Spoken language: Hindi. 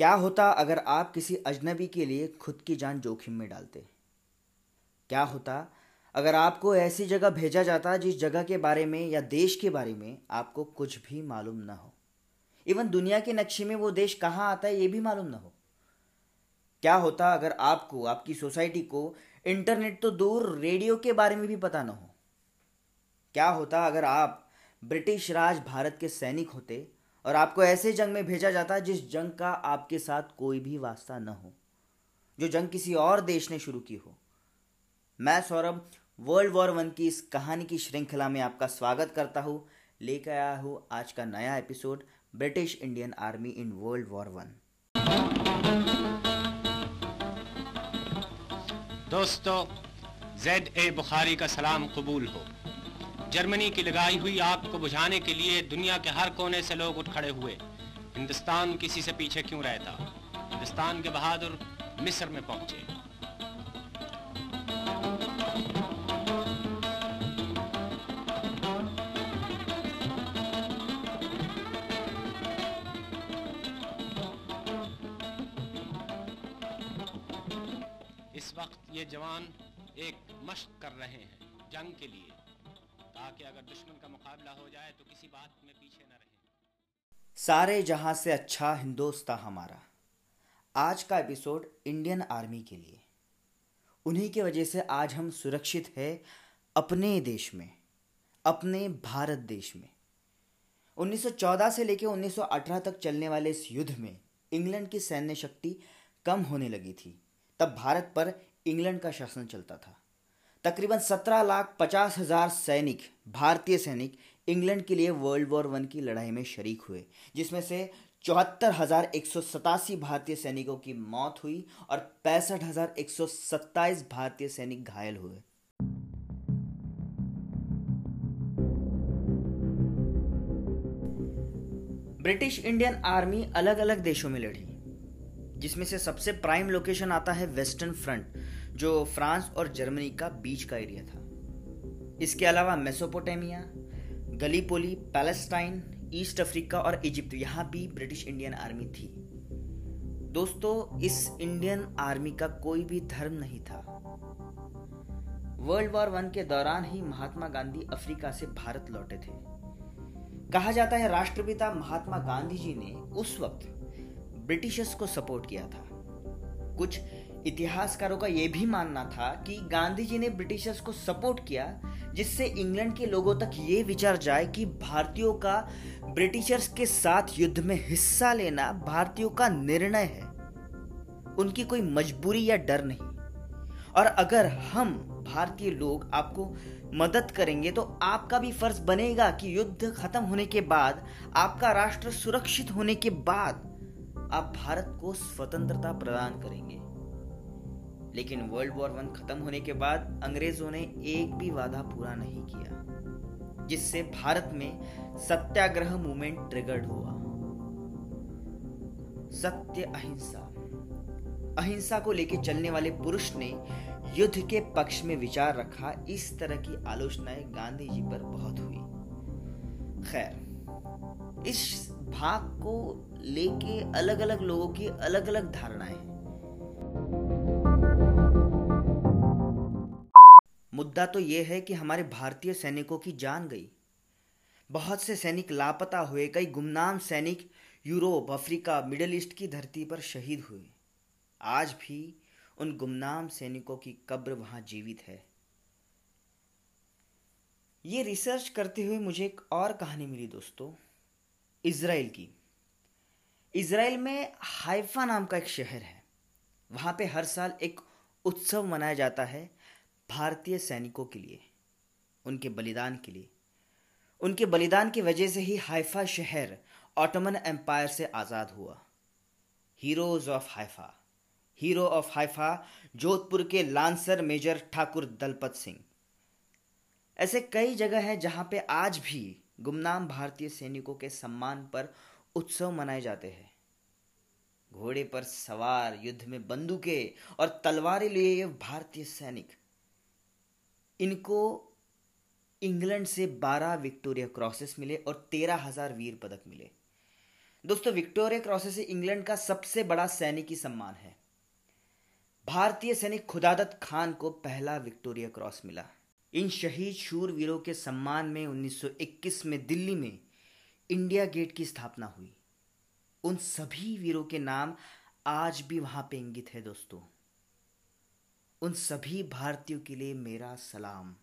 क्या होता अगर आप किसी अजनबी के लिए खुद की जान जोखिम में डालते? क्या होता अगर आपको ऐसी जगह भेजा जाता जिस जगह के बारे में या देश के बारे में आपको कुछ भी मालूम ना हो? इवन दुनिया के नक्शे में वो देश कहाँ आता है ये भी मालूम ना हो। क्या होता अगर आपको, आपकी सोसाइटी को इंटरनेट तो दूर रेडियो के बारे में भी पता ना हो? क्या होता अगर आप ब्रिटिश राज भारत के सैनिक होते और आपको ऐसे जंग में भेजा जाता जिस जंग का आपके साथ कोई भी वास्ता न हो, जो जंग किसी और देश ने शुरू की हो। मैं सौरभ वर्ल्ड वॉर वन की इस कहानी की श्रृंखला में आपका स्वागत करता हूँ। लेकर आया हूँ आज का नया episode British Indian army in world war one दोस्तों जेड ए बुखारी का सलाम कबूल हो। जर्मनी की लगाई हुई आग को बुझाने के लिए दुनिया के हर कोने से लोग उठ खड़े हुए। हिंदुस्तान किसी से पीछे क्यों रहता? हिंदुस्तान के बहादुर मिस्र में पहुँचे। इस वक्त ये जवान एक मश्क कर रहे हैं, जंग के लिए। ताकि अगर दुश्मन का मुकाबला हो जाए तो किसी बात में पीछे न रहे। सारे जहाँ से अच्छा हिंदोस्ता हमारा, आज का एपिसोड इंडियन आर्मी के लिए। उन्हीं की वजह से आज हम सुरक्षित है अपने देश में, अपने भारत देश में। 1914 से लेकर 1918 तक चलने वाले इस युद्ध में इंग्लैंड की सैन्य शक्ति कम होने लगी थी। तब भारत पर इंग्लैंड का शासन चलता था। तकरीबन सत्रह लाख पचास हज़ार सैनिक, भारतीय सैनिक, इंग्लैंड के लिए वर्ल्ड वॉर वन की लड़ाई में शरीक हुए, जिसमें से चौहत्तर हज़ार एक सौ सतासी भारतीय सैनिकों की मौत हुई और पैंसठ हज़ार एक सौ सत्ताईस भारतीय सैनिक घायल हुए। ब्रिटिश इंडियन आर्मी अलग अलग देशों में लड़ी, जिसमें से सबसे प्राइम लोकेशन आता है वेस्टर्न फ्रंट जो फ्रांस और जर्मनी का बीच का एरिया था। इसके अलावा Mesopotamia, Gallipoli, Palestine, East Africa और इजिप्ट यहाँ भी ब्रिटिश इंडियन आर्मी थी। दोस्तों, इस इंडियन आर्मी का कोई भी धर्म नहीं था। वर्ल्ड वॉर वन के दौरान ही महात्मा गांधी अफ्रीका से भारत लौटे थे। कहा जाता है, राष्ट्रपिता महात्मा गांधी जी ने उस वक्त ब्रिटिशर्स को सपोर्ट किया था। कुछ इतिहासकारों का यह भी मानना था कि गांधी जी ने ब्रिटिशर्स को सपोर्ट किया, जिससे इंग्लैंड के लोगों तक ये विचार जाए कि भारतीयों का, ब्रिटिशर्स के साथ युद्ध में हिस्सा लेना भारतीयों का निर्णय है। उनकी कोई मजबूरी या डर नहीं। और अगर हम, भारतीय लोग, आपको मदद करेंगे तो आपका भी फ़र्ज़ बनेगा कि युद्ध खत्म होने के बाद, आपका राष्ट्र सुरक्षित होने के बाद, आप भारत को स्वतंत्रता प्रदान करेंगे। लेकिन वर्ल्ड वॉर वन खत्म होने के बाद अंग्रेज़ों ने एक भी वादा पूरा नहीं किया, जिससे भारत में सत्याग्रह मूवमेंट ट्रिगर्ड हुआ। सत्य अहिंसा। अहिंसा को लेकर चलने वाले पुरुष ने युद्ध के पक्ष में विचार रखा। इस तरह की आलोचनाएँ गांधी जी पर बहुत हुई। खैर, इस भाग को लेके अलग अलग लोगों की अलग अलग धारणाएँ। मुद्दा तो यह है कि हमारे भारतीय सैनिकों की जान गई। बहुत से सैनिक लापता हुए, कई गुमनाम सैनिक यूरोप, अफ्रीका, मिडिल ईस्ट की धरती पर शहीद हुए। आज भी उन गुमनाम सैनिकों की कब्र वहाँ जीवित है। ये रिसर्च करते हुए मुझे एक और कहानी मिली दोस्तों इसराइल की। इसराइल में हाइफा नाम का एक शहर है। वहाँ पे हर साल एक उत्सव मनाया जाता है। भारतीय सैनिकों के लिए, उनके बलिदान के लिए। उनके बलिदान की वजह से ही हाइफा शहर ऑटोमन एम्पायर से आज़ाद हुआ। Heroes of Haifa hero of Haifa Jodhpur के लांसर मेजर ठाकुर दलपत सिंह ऐसे कई जगह हैं जहाँ पे आज भी गुमनाम भारतीय सैनिकों के सम्मान पर उत्सव मनाए जाते हैं। घोड़े पर सवार, युद्ध में बंदूकें और तलवारें लिए भारतीय सैनिक इनको इंग्लैंड से 12 विक्टोरिया क्रॉसेस मिले और तेरह हज़ार वीर पदक मिले। दोस्तों, विक्टोरिया क्रॉसेस इंग्लैंड का सबसे बड़ा सैनिकी सम्मान है। भारतीय सैनिक खुदादत खान को पहला विक्टोरिया क्रॉस मिला। इन शहीद शूरवीरों के सम्मान में 1921 में दिल्ली में इंडिया गेट की स्थापना हुई। उन सभी वीरों के नाम आज भी वहाँ पे इंगित है, दोस्तों। उन सभी भारतीयों के लिए मेरा सलाम।